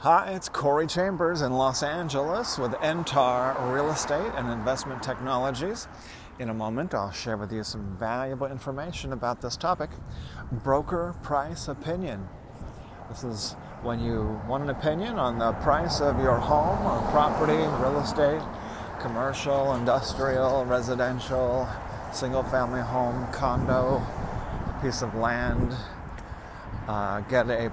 Hi, it's Corey Chambers in Los Angeles with Entar Real Estate and Investment Technologies. In a moment, I'll share with you some valuable information about this topic broker price opinion. This is when you want an opinion on the price of your home or property, real estate, commercial, industrial, residential, single family home, condo, piece of land. Uh, get a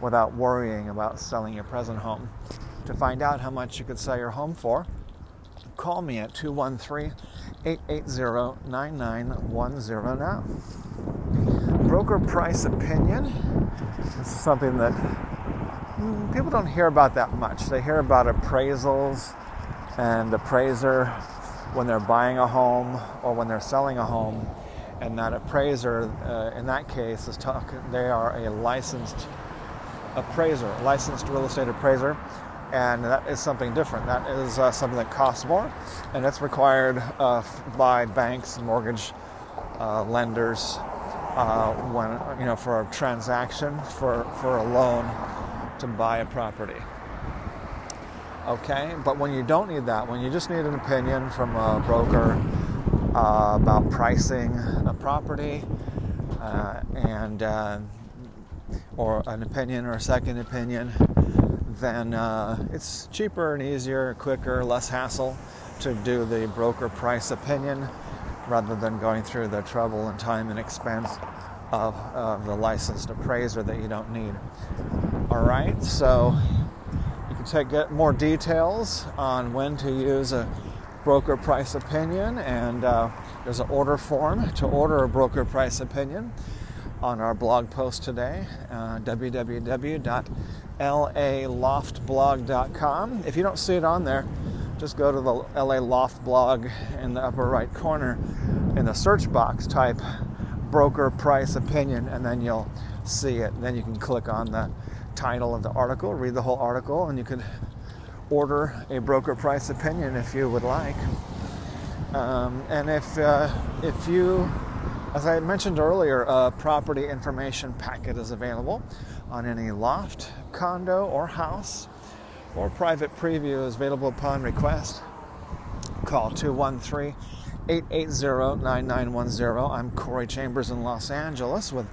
without worrying about selling your present home. To find out how much you could sell your home for, call me at 213 880 9910 now. Broker price opinion. This is something that mm, people don't hear about that much. They hear about appraisals and appraiser when they're buying a home or when they're selling a home. And that appraiser, uh, in that case, is talking. They are a licensed appraiser, licensed real estate appraiser, and that is something different. That is uh, something that costs more, and it's required uh, by banks, mortgage uh, lenders, uh, when you know for a transaction, for for a loan to buy a property. Okay, but when you don't need that, when you just need an opinion from a broker uh, about pricing a property uh, and or an opinion or a second opinion, then uh, it's cheaper and easier, quicker, less hassle to do the broker price opinion rather than going through the trouble and time and expense of, of the licensed appraiser that you don't need. All right, so you can take get more details on when to use a broker price opinion, and uh, there's an order form to order a broker price opinion on our blog post today, uh, www.laloftblog.com. If you don't see it on there, just go to the LA Loft blog in the upper right corner in the search box, type broker price opinion, and then you'll see it. Then you can click on the title of the article, read the whole article, and you can order a broker price opinion if you would like. Um, and if uh, if you as I mentioned earlier, a property information packet is available on any loft, condo, or house, or private preview is available upon request. Call 213 880 9910. I'm Corey Chambers in Los Angeles with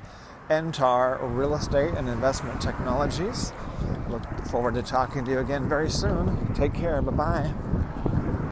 Entar Real Estate and Investment Technologies. Look forward to talking to you again very soon. Take care. Bye bye.